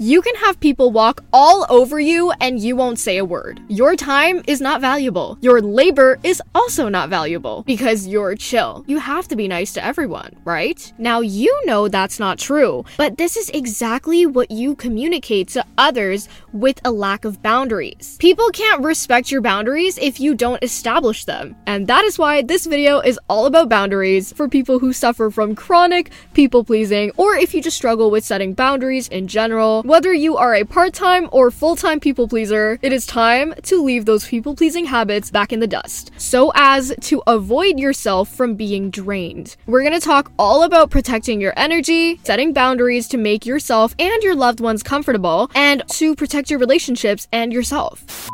You can have people walk all over you and you won't say a word. Your time is not valuable. Your labor is also not valuable because you're chill. You have to be nice to everyone, right? Now, you know that's not true, but this is exactly what you communicate to others with a lack of boundaries. People can't respect your boundaries if you don't establish them. And that is why this video is all about boundaries for people who suffer from chronic people pleasing or if you just struggle with setting boundaries in general. Whether you are a part time or full time people pleaser, it is time to leave those people pleasing habits back in the dust so as to avoid yourself from being drained. We're gonna talk all about protecting your energy, setting boundaries to make yourself and your loved ones comfortable, and to protect your relationships and yourself.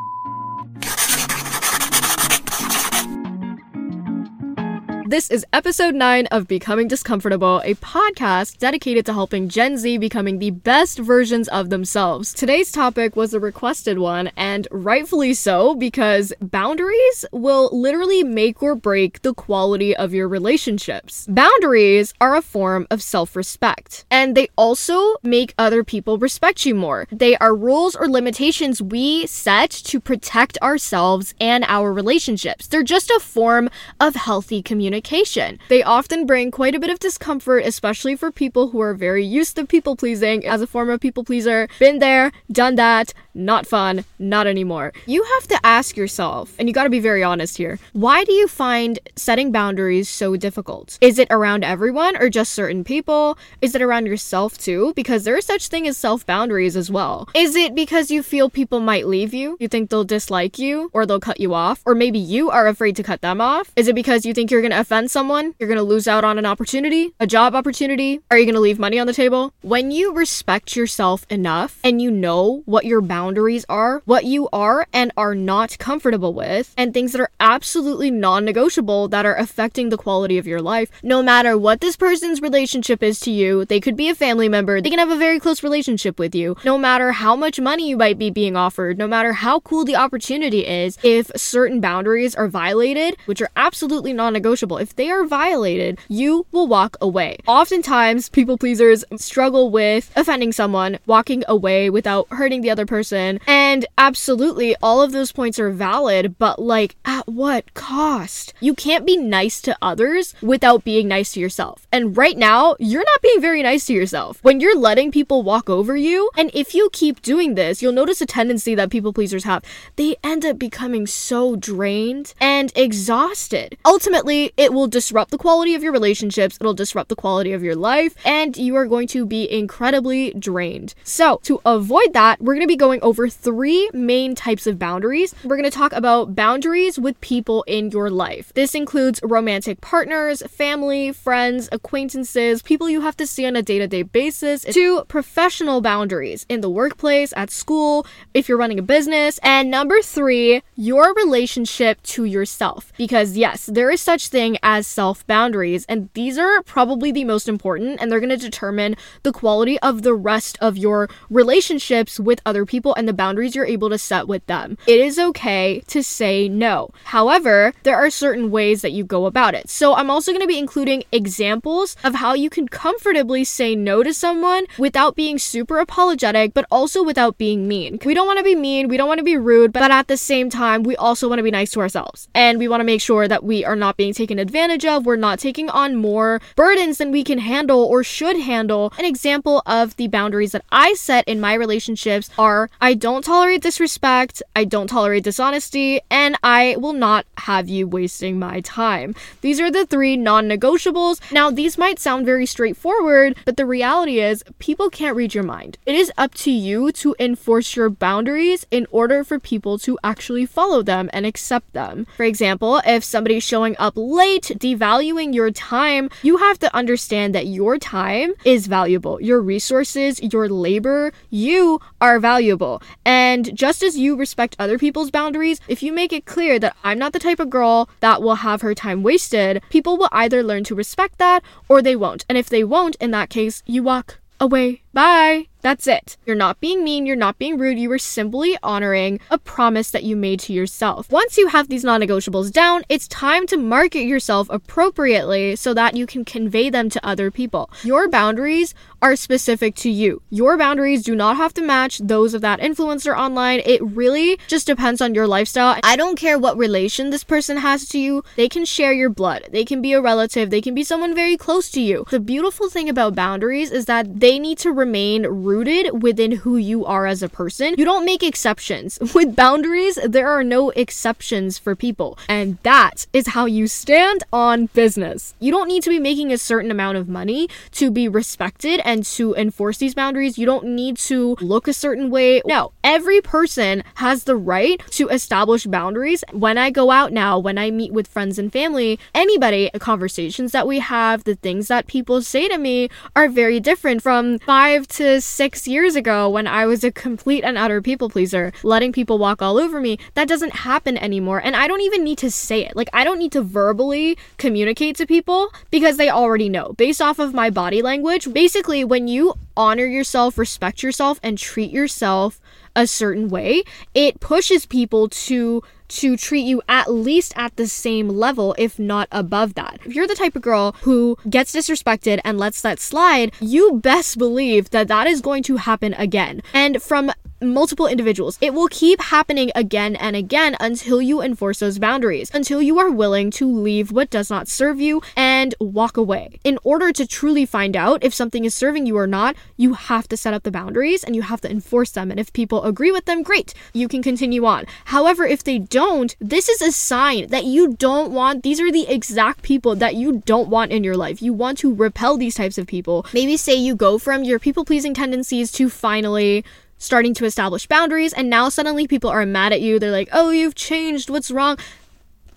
This is episode 9 of Becoming Discomfortable, a podcast dedicated to helping Gen Z becoming the best versions of themselves. Today's topic was a requested one, and rightfully so, because boundaries will literally make or break the quality of your relationships. Boundaries are a form of self respect, and they also make other people respect you more. They are rules or limitations we set to protect ourselves and our relationships. They're just a form of healthy communication communication. They often bring quite a bit of discomfort, especially for people who are very used to people pleasing as a form of people pleaser. Been there, done that, not fun, not anymore. You have to ask yourself, and you gotta be very honest here, why do you find setting boundaries so difficult? Is it around everyone or just certain people? Is it around yourself too? Because there is such thing as self boundaries as well. Is it because you feel people might leave you? You think they'll dislike you or they'll cut you off? Or maybe you are afraid to cut them off? Is it because you think you're gonna offend someone? You're gonna lose out on an opportunity? A job opportunity? Are you gonna leave money on the table? When you respect yourself enough and you know what your boundaries boundaries are, what you are and are not comfortable with, and things that are absolutely non negotiable that are affecting the quality of your life. No matter what this person's relationship is to you, they could be a family member, they can have a very close relationship with you. No matter how much money you might be being offered, no matter how cool the opportunity is, if certain boundaries are violated, which are absolutely non negotiable, if they are violated, you will walk away. Oftentimes, people pleasers struggle with offending someone, walking away without hurting the other person person. And absolutely, all of those points are valid, but like, at what cost? You can't be nice to others without being nice to yourself. And right now, you're not being very nice to yourself. When you're letting people walk over you, and if you keep doing this, you'll notice a tendency that people pleasers have. They end up becoming so drained and exhausted. Ultimately, it will disrupt the quality of your relationships, it'll disrupt the quality of your life, and you are going to be incredibly drained. So, to avoid that, we're going to be going over three main types of boundaries. We're going to talk about boundaries with people in your life. This includes romantic partners, family, friends, acquaintances, people you have to see on a day to day basis, to professional boundaries in the workplace, at school, if you're running a business. And number three, your relationship to yourself. Because yes, there is such thing as self boundaries, and these are probably the most important, and they're going to determine the quality of the rest of your relationships with other people and the boundaries you're able to set with them. It is okay to say no. However, there are certain ways that you go about it. So I'm also going to be including examples of how you can comfortably say no to someone without being super apologetic, but also without being mean. We don't want to be mean, we don't want to be rude, but at the same time, we also want to be nice to ourselves. And we want to make sure that we are not being taken advantage of, we're not taking on more burdens than we can handle or should handle. An example of the boundaries that I set in my relationships are I don't tolerate disrespect, I don't tolerate dishonesty, and I will not have you wasting my time. These are the three non negotiables. Now, these might sound very straightforward, but the reality is people can't read your mind. It is up to you to enforce your boundaries in order for people to actually follow them and accept them. For example, if somebody's showing up late, devaluing your time, you have to understand that your time is valuable. Your resources, your labor, you are valuable. And just as you respect other people's boundaries, if you make it clear that I'm not the type of girl that will have her time wasted, people will either learn to respect that or they won't. And if they won't, in that case, you walk away Bye. That's it. You're not being mean, you're not being rude, you are simply honoring a promise that you made to yourself. Once you have these non negotiables down, it's time to market yourself appropriately so that you can convey them to other people. Your boundaries are specific to you. Your boundaries do not have to match those of that influencer online. It really just depends on your lifestyle. I don't care what relation this person has to you, they can share your blood, they can be a relative, they can be someone very close to you. The beautiful thing about boundaries is that they need to remain rooted within who you are as a person. You don't make exceptions. With boundaries, there are no exceptions for people. And that is how you stand on business. You don't need to be making a certain amount of money to be respected and to enforce these boundaries. You don't need to look a certain way. No, every person has the right to establish boundaries. When I go out now, when I meet with friends and family, anybody, conversations that we have, the things that people say to me are very different from five to six six years ago when I was a complete and utter people pleaser, letting people walk all over me, that doesn't happen anymore. And I don't even need to say it. Like, I don't need to verbally communicate to people because they already know. Based off of my body language, basically, when you honor yourself, respect yourself, and treat yourself a certain way, it pushes people to to treat you at least at the same level, if not above that. If you're the type of girl who gets disrespected and lets that slide, you best believe that that is going to happen again. And from multiple individuals. It will keep happening again and again until you enforce those boundaries, until you are willing to leave what does not serve you and walk away. In order to truly find out if something is serving you or not, you have to set up the boundaries and you have to enforce them. And if people agree with them, great, you can continue on. However, if they don't, this is a sign that you don't want, these are the exact people that you don't want in your life. You want to repel these types of people. Maybe say you go from your people pleasing tendencies to finally starting to establish boundaries, and now suddenly people are mad at you. They're like, oh, you've changed. What's wrong?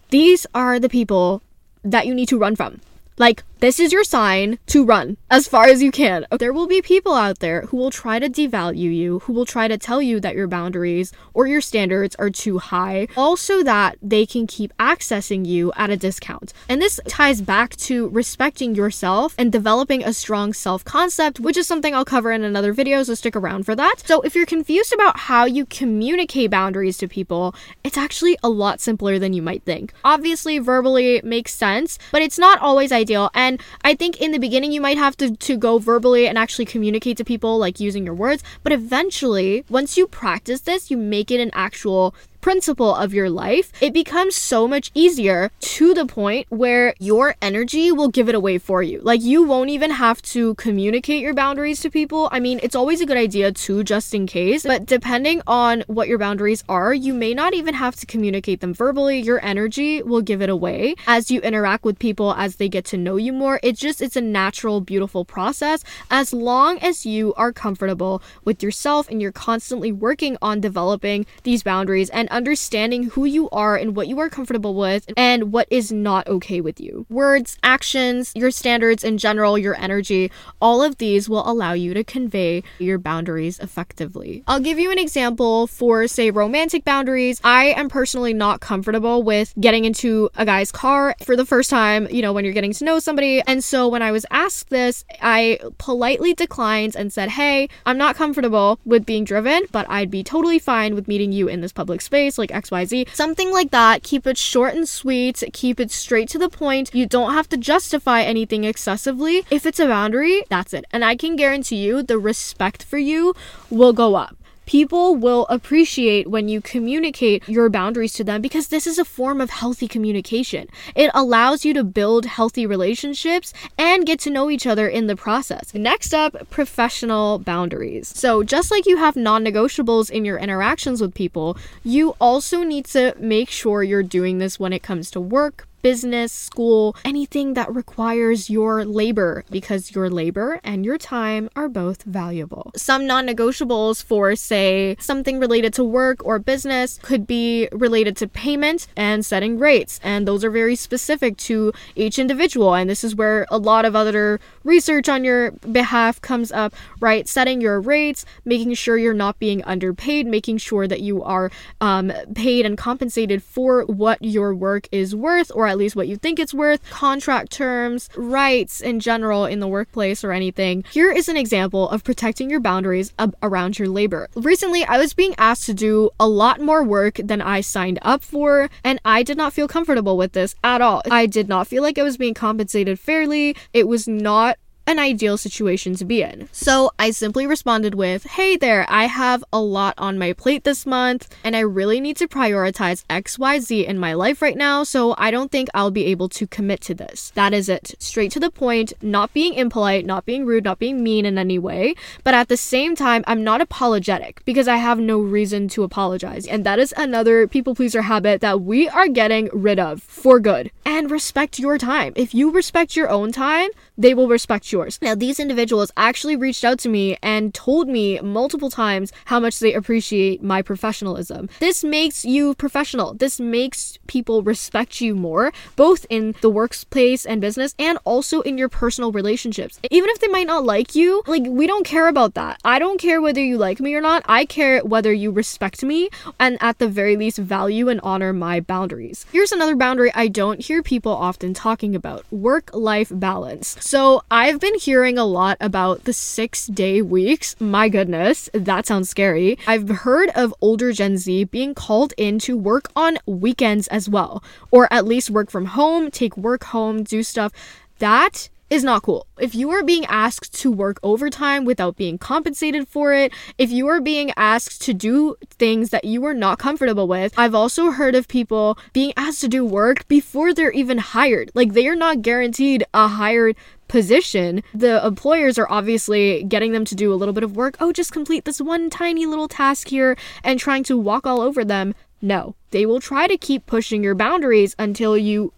These are the people that you need to run from. Like, this is your sign to run as far as you can. There will be people out there who will try to devalue you, who will try to tell you that your boundaries or your standards are too high, also that they can keep accessing you at a discount. And this ties back to respecting yourself and developing a strong self concept, which is something I'll cover in another video, so stick around for that. So, if you're confused about how you communicate boundaries to people, it's actually a lot simpler than you might think. Obviously, verbally makes sense, but it's not always ideal. And and I think in the beginning you might have to, to go verbally and actually communicate to people like using your words. But eventually, once you practice this, you make it an actual principle of your life, it becomes so much easier to the point where your energy will give it away for you. Like you won't even have to communicate your boundaries to people. I mean, it's always a good idea to just in case, but depending on what your boundaries are, you may not even have to communicate them verbally. Your energy will give it away as you interact with people as they get to know you more. It's just it's a natural beautiful process as long as you are comfortable with yourself and you're constantly working on developing these boundaries and understanding who you are and what you are comfortable with and what is not okay with you. Words, actions, your standards in general, your energy, all of these will allow you to convey your boundaries effectively. I'll give you an example for, say, romantic boundaries. I am personally not comfortable with getting into a guy's car for the first time, you know, when you're getting to know somebody. And so when I was asked this, I politely declined and said, hey, I'm not comfortable with being driven, but I'd be totally fine with meeting you in this public space like XYZ. Something like that. Keep it short and sweet, keep it straight to the point. You don't have to justify anything excessively. If it's a boundary, that's it. And I can guarantee you the respect for you will go up people will appreciate when you communicate your boundaries to them because this is a form of healthy communication. It allows you to build healthy relationships and get to know each other in the process. Next up, professional boundaries. So, just like you have non negotiables in your interactions with people, you also need to make sure you're doing this when it comes to work, business, school, anything that requires your labor because your labor and your time are both valuable. Some non negotiables for, say, something related to work or business could be related to payment and setting rates. And those are very specific to each individual. And this is where a lot of other research on your behalf comes up, right? Setting your rates, making sure you're not being underpaid, making sure that you are um, paid and compensated for what your work is worth, or at least what you think it's worth, contract terms, rights in general in the workplace or anything. Here is an example of protecting your boundaries ab- around your labor. Recently, I was being asked to do a lot more work than I signed up for, and I did not feel comfortable with this at all. I did not feel like I was being compensated fairly. It was not an ideal situation to be in. So I simply responded with, Hey there, I have a lot on my plate this month, and I really need to prioritize XYZ in my life right now, so I don't think I'll be able to commit to this. That is it. Straight to the point, not being impolite, not being rude, not being mean in any way, but at the same time, I'm not apologetic because I have no reason to apologize. And that is another people pleaser habit that we are getting rid of for good. And respect your time. If you respect your own time, they will respect yours. Now, these individuals actually reached out to me and told me multiple times how much they appreciate my professionalism. This makes you professional. This makes people respect you more, both in the workplace and business and also in your personal relationships. Even if they might not like you, like, we don't care about that. I don't care whether you like me or not. I care whether you respect me and at the very least value and honor my boundaries. Here's another boundary I don't hear people often talking about work life balance. So I've been hearing a lot about the six day weeks. My goodness, that sounds scary. I've heard of older Gen Z being called in to work on weekends as well, or at least work from home, take work home, do stuff. That is not cool. If you are being asked to work overtime without being compensated for it, if you are being asked to do things that you are not comfortable with, I've also heard of people being asked to do work before they're even hired. Like they are not guaranteed a hired position, the employers are obviously getting them to do a little bit of work. Oh, just complete this one tiny little task here and trying to walk all over them. No, they will try to keep pushing your boundaries until you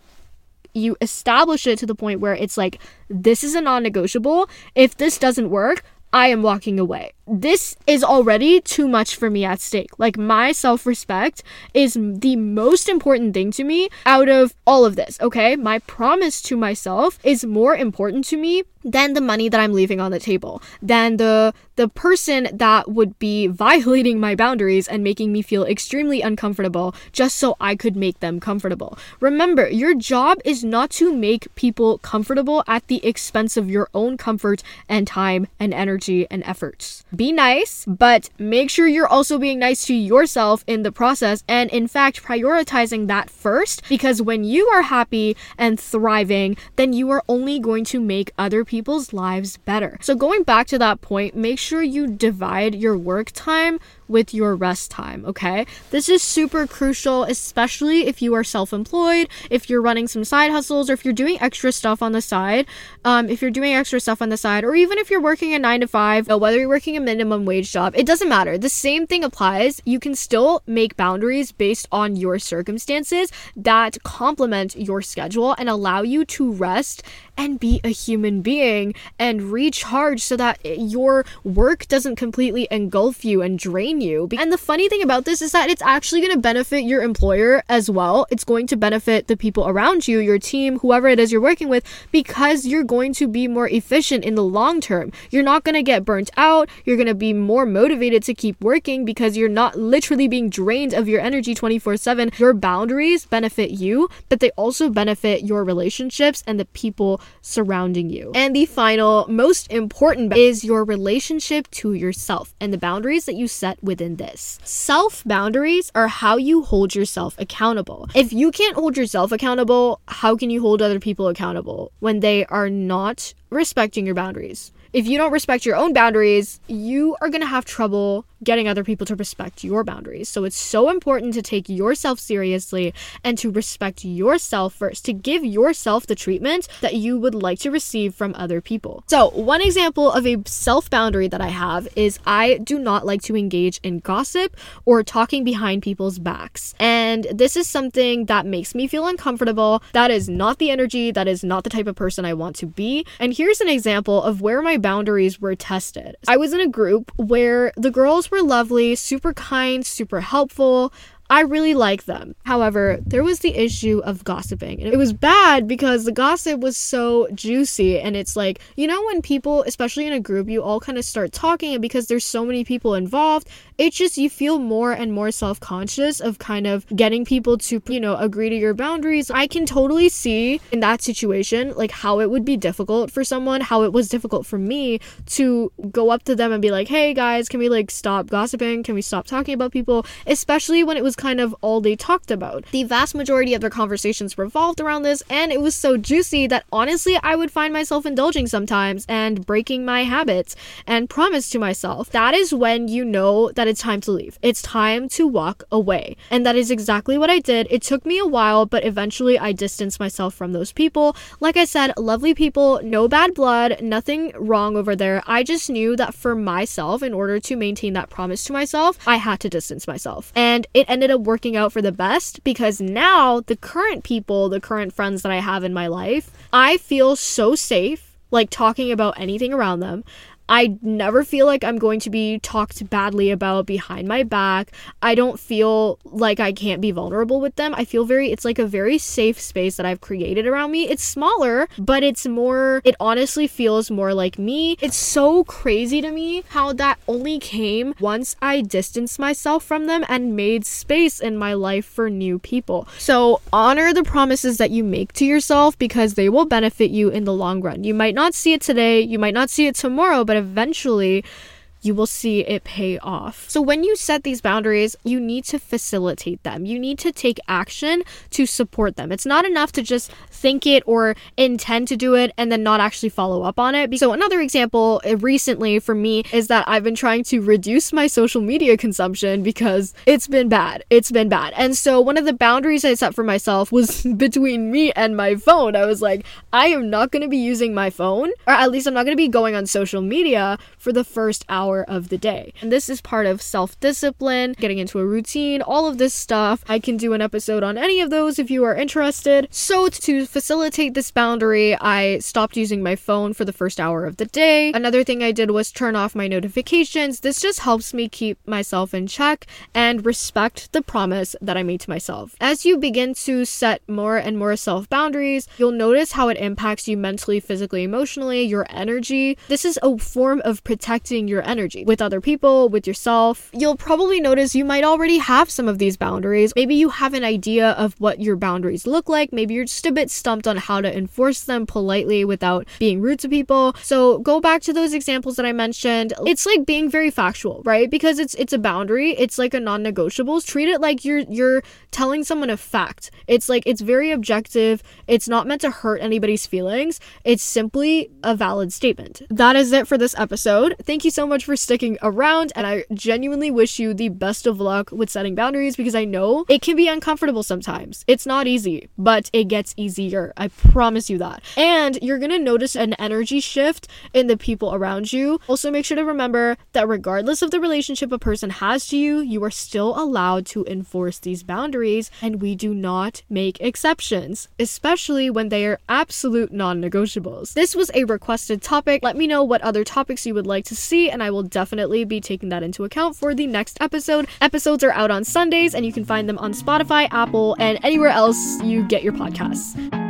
you establish it to the point where it's like this is a non-negotiable. If this doesn't work, I am walking away. This is already too much for me at stake. Like, my self respect is the most important thing to me out of all of this, okay? My promise to myself is more important to me than the money that I'm leaving on the table, than the the person that would be violating my boundaries and making me feel extremely uncomfortable just so I could make them comfortable. Remember, your job is not to make people comfortable at the expense of your own comfort and time and energy and efforts. Be nice, but make sure you're also being nice to yourself in the process and in fact prioritizing that first because when you are happy and thriving, then you are only going to make other people's lives better. So, going back to that point, make sure you divide your work time with your rest time, okay? This is super crucial, especially if you are self employed, if you're running some side hustles, or if you're doing extra stuff on the side. Um, if you're doing extra stuff on the side, or even if you're working a nine to five, whether you're working a minimum wage job, it doesn't matter. The same thing applies. You can still make boundaries based on your circumstances that complement your schedule and allow you to rest and be a human being and recharge so that your work doesn't completely engulf you and drain you. And the funny thing about this is that it's actually going to benefit your employer as well. It's going to benefit the people around you, your team, whoever it is you're working with, because you're going to be more efficient in the long term. You're not going to get burnt out. You're going to be more motivated to keep working because you're not literally being drained of your energy 24 7. Your boundaries benefit you, but they also benefit your relationships and the people surrounding you. And the final, most important is your relationship to yourself and the boundaries that you set within this. Self boundaries are how you hold yourself accountable. If you can't hold yourself accountable, how can you hold other people accountable when they are not respecting your boundaries? If you don't respect your own boundaries, you are going to have trouble getting other people to respect your boundaries. So it's so important to take yourself seriously and to respect yourself first, to give yourself the treatment that you would like to receive from other people. So, one example of a self boundary that I have is I do not like to engage in gossip or talking behind people's backs. And this is something that makes me feel uncomfortable. That is not the energy, that is not the type of person I want to be. And here's an example of where my boundaries were tested. I was in a group where the girls were lovely, super kind, super helpful. I really like them. However, there was the issue of gossiping. And it was bad because the gossip was so juicy. And it's like, you know, when people, especially in a group, you all kind of start talking, and because there's so many people involved, it's just you feel more and more self conscious of kind of getting people to, you know, agree to your boundaries. I can totally see in that situation, like how it would be difficult for someone, how it was difficult for me to go up to them and be like, hey guys, can we like stop gossiping? Can we stop talking about people? Especially when it was kind of all they talked about. The vast majority of their conversations revolved around this, and it was so juicy that honestly, I would find myself indulging sometimes and breaking my habits and promise to myself. That is when you know that it's time to leave. It's time to walk away. And that is exactly what I did. It took me a while, but eventually I distanced myself from those people. Like I said, lovely people, no bad blood, nothing wrong over there. I just knew that for myself, in order to maintain that promise to myself, I had to distance myself. And it ended up working out for the best because now the current people, the current friends that I have in my life, I feel so safe like talking about anything around them. I never feel like I'm going to be talked badly about behind my back. I don't feel like I can't be vulnerable with them. I feel very, it's like a very safe space that I've created around me. It's smaller, but it's more, it honestly feels more like me. It's so crazy to me how that only came once I distanced myself from them and made space in my life for new people. So honor the promises that you make to yourself because they will benefit you in the long run. You might not see it today, you might not see it tomorrow, but eventually you will see it pay off. So, when you set these boundaries, you need to facilitate them. You need to take action to support them. It's not enough to just think it or intend to do it and then not actually follow up on it. So, another example uh, recently for me is that I've been trying to reduce my social media consumption because it's been bad. It's been bad. And so, one of the boundaries I set for myself was between me and my phone. I was like, I am not going to be using my phone, or at least I'm not going to be going on social media for the first hour hour of the day. And this is part of self discipline, getting into a routine, all of this stuff. I can do an episode on any of those if you are interested. So, to facilitate this boundary, I stopped using my phone for the first hour of the day. Another thing I did was turn off my notifications. This just helps me keep myself in check and respect the promise that I made to myself. As you begin to set more and more self boundaries, you'll notice how it impacts you mentally, physically, emotionally, your energy. This is a form of protecting your energy energy with other people, with yourself. You'll probably notice you might already have some of these boundaries. Maybe you have an idea of what your boundaries look like. Maybe you're just a bit stumped on how to enforce them politely without being rude to people. So go back to those examples that I mentioned. It's like being very factual, right? Because it's it's a boundary. It's like a non-negotiables. Treat it like you're you're telling someone a fact. It's like it's very objective. It's not meant to hurt anybody's feelings. It's simply a valid statement. That is it for this episode. Thank you so much for sticking around, and I genuinely wish you the best of luck with setting boundaries because I know it can be uncomfortable sometimes. It's not easy, but it gets easier. I promise you that. And you're gonna notice an energy shift in the people around you. Also, make sure to remember that regardless of the relationship a person has to you, you are still allowed to enforce these boundaries, and we do not make exceptions, especially when they are absolute non negotiables. This was a requested topic. Let me know what other topics you would like to see, and I will will definitely be taking that into account for the next episode. Episodes are out on Sundays, and you can find them on Spotify, Apple, and anywhere else you get your podcasts.